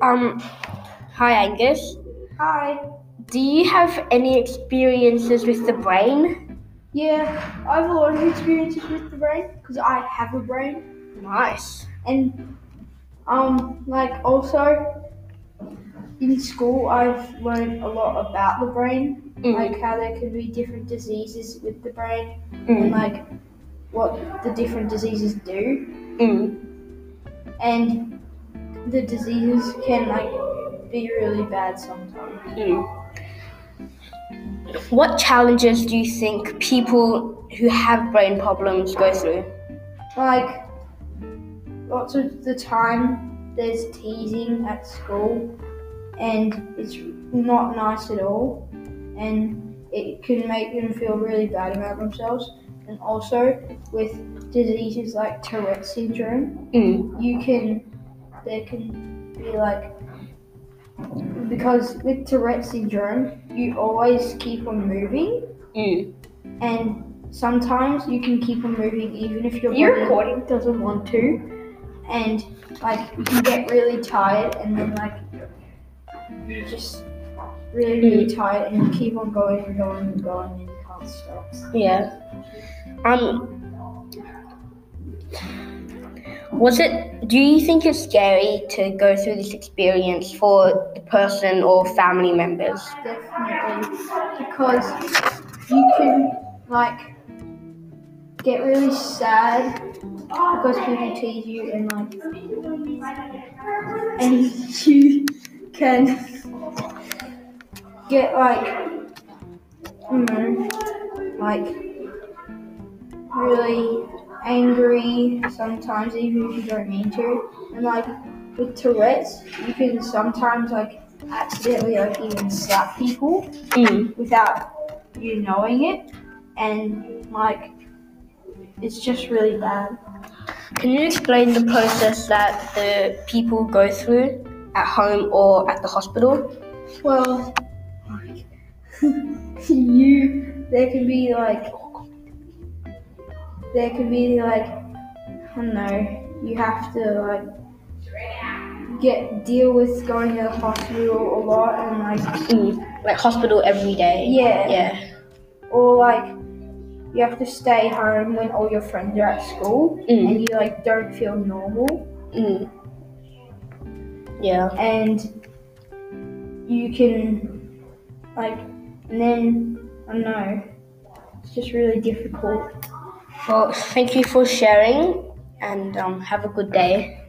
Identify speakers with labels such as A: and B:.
A: Um, hi Angus.
B: Hi.
A: Do you have any experiences with the brain?
B: Yeah, I have a lot of experiences with the brain because I have a brain,
A: Nice.
B: and um, like also in school I've learned a lot about the brain,
A: Mm.
B: like how there can be different diseases with the brain, and
A: Mm.
B: like what the different diseases do,
A: Mm.
B: and the diseases can like be really bad sometimes.
A: Mm. What challenges do you think people who have brain problems go through?
B: Like lots of the time there's teasing at school and it's not nice at all and it can make them feel really bad about themselves and also with diseases like Tourette syndrome
A: Mm.
B: you can there can be like because with Tourette syndrome you always keep on moving
A: Mm.
B: and sometimes you can keep on moving even if your
A: You're
B: body
A: recording?
B: doesn't want to and like you can get really tired and then like you just really really tired and you keep on going and going and going and you can't stop
A: Yeah. Um. Was it? Do you think it's scary to go through this experience for the person or family members?
B: definitely because you can like get really sad because people tease you and like and you can get like know like really angry sometimes even if you don't mean to and like with Tourette's you can sometimes like accidentally like even slap people
A: Mm.
B: without you knowing it and like it's just really bad
A: Can you explain the process that the people go through at home or at the hospital?
B: well like you there can be like there could be like I don't know you have to like get deal with going to the hospital a lot and like
A: Mm. Like hospital every day.
B: Yeah.
A: Yeah.
B: or like you have to stay home when all your friends are at school
A: Mm.
B: and you like don't feel normal
A: Mm. Yeah.
B: and you can like and then I don't know it's just really difficult
A: Well, thank you for sharing and um, have a good day.